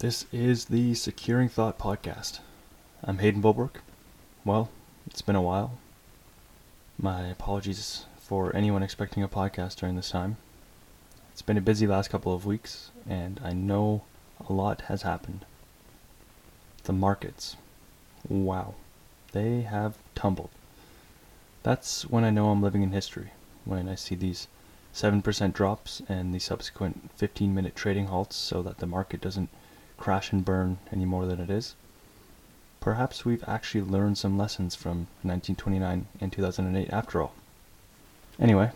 This is the Securing Thought podcast. I'm Hayden Bulbrook. Well, it's been a while. My apologies for anyone expecting a podcast during this time. It's been a busy last couple of weeks, and I know a lot has happened. The markets. Wow. They have tumbled. That's when I know I'm living in history, when I see these 7% drops and the subsequent 15 minute trading halts so that the market doesn't crash and burn any more than it is. Perhaps we've actually learned some lessons from 1929 and 2008 after all. Anyway,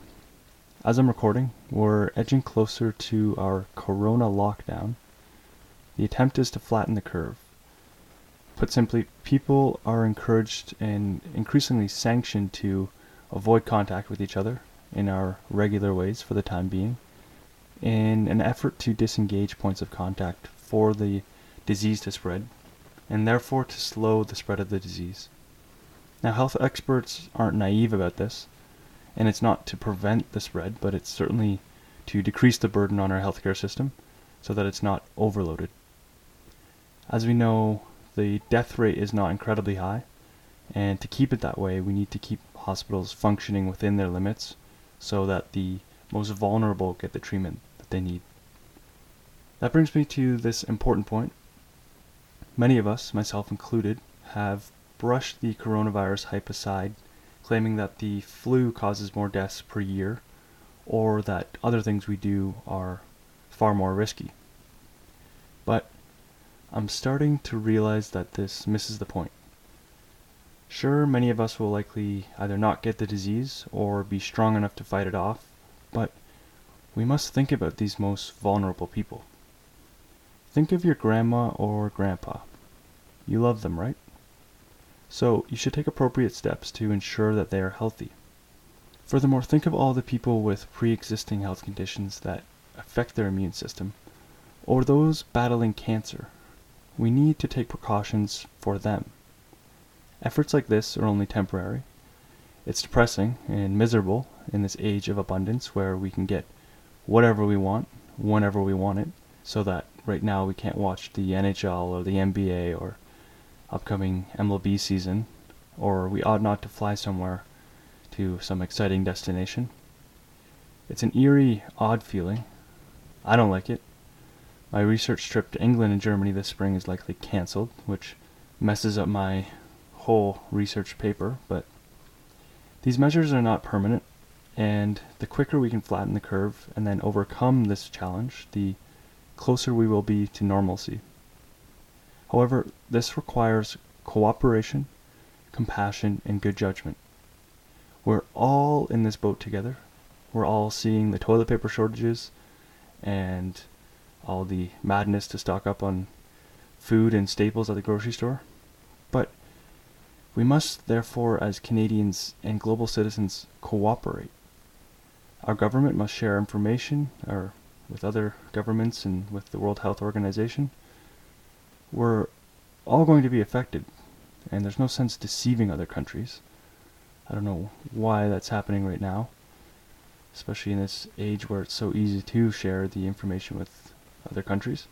as I'm recording, we're edging closer to our corona lockdown. The attempt is to flatten the curve. Put simply, people are encouraged and increasingly sanctioned to avoid contact with each other in our regular ways for the time being, in an effort to disengage points of contact for the disease to spread, and therefore to slow the spread of the disease. Now, health experts aren't naive about this, and it's not to prevent the spread, but it's certainly to decrease the burden on our healthcare system so that it's not overloaded. As we know, the death rate is not incredibly high, and to keep it that way, we need to keep hospitals functioning within their limits so that the most vulnerable get the treatment that they need. That brings me to this important point. Many of us, myself included, have brushed the coronavirus hype aside, claiming that the flu causes more deaths per year, or that other things we do are far more risky. But I'm starting to realize that this misses the point. Sure, many of us will likely either not get the disease or be strong enough to fight it off, but we must think about these most vulnerable people. Think of your grandma or grandpa. You love them, right? So you should take appropriate steps to ensure that they are healthy. Furthermore, think of all the people with pre existing health conditions that affect their immune system, or those battling cancer we need to take precautions for them. Efforts like this are only temporary. It's depressing and miserable in this age of abundance where we can get whatever we want, whenever we want it, so that right now we can't watch the NHL or the NBA or upcoming MLB season, or we ought not to fly somewhere to some exciting destination. It's an eerie, odd feeling. I don't like it. My research trip to England and Germany this spring is likely cancelled, which messes up my whole research paper, but these measures are not permanent, and the quicker we can flatten the curve and then overcome this challenge, the closer we will be to normalcy. However, this requires cooperation, compassion, and good judgment. We're all in this boat together. We're all seeing the toilet paper shortages and all the madness to stock up on food and staples at the grocery store. But we must, therefore, as Canadians and global citizens, cooperate. Our government must share information or with other governments and with the World Health Organization. We're all going to be affected, and there's no sense deceiving other countries. I don't know why that's happening right now, especially in this age where it's so easy to share the information with other countries.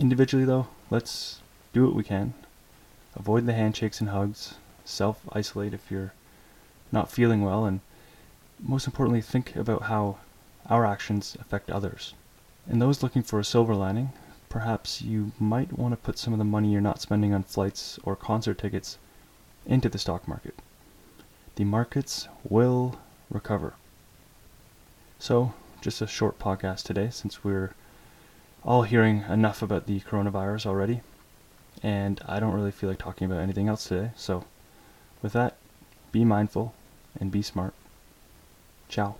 Individually, though, let's do what we can. Avoid the handshakes and hugs. Self isolate if you're not feeling well, and most importantly, think about how our actions affect others. And those looking for a silver lining, perhaps you might want to put some of the money you're not spending on flights or concert tickets into the stock market. The markets will recover. So, just a short podcast today since we're all hearing enough about the coronavirus already, and I don't really feel like talking about anything else today. So, with that, be mindful and be smart. Ciao.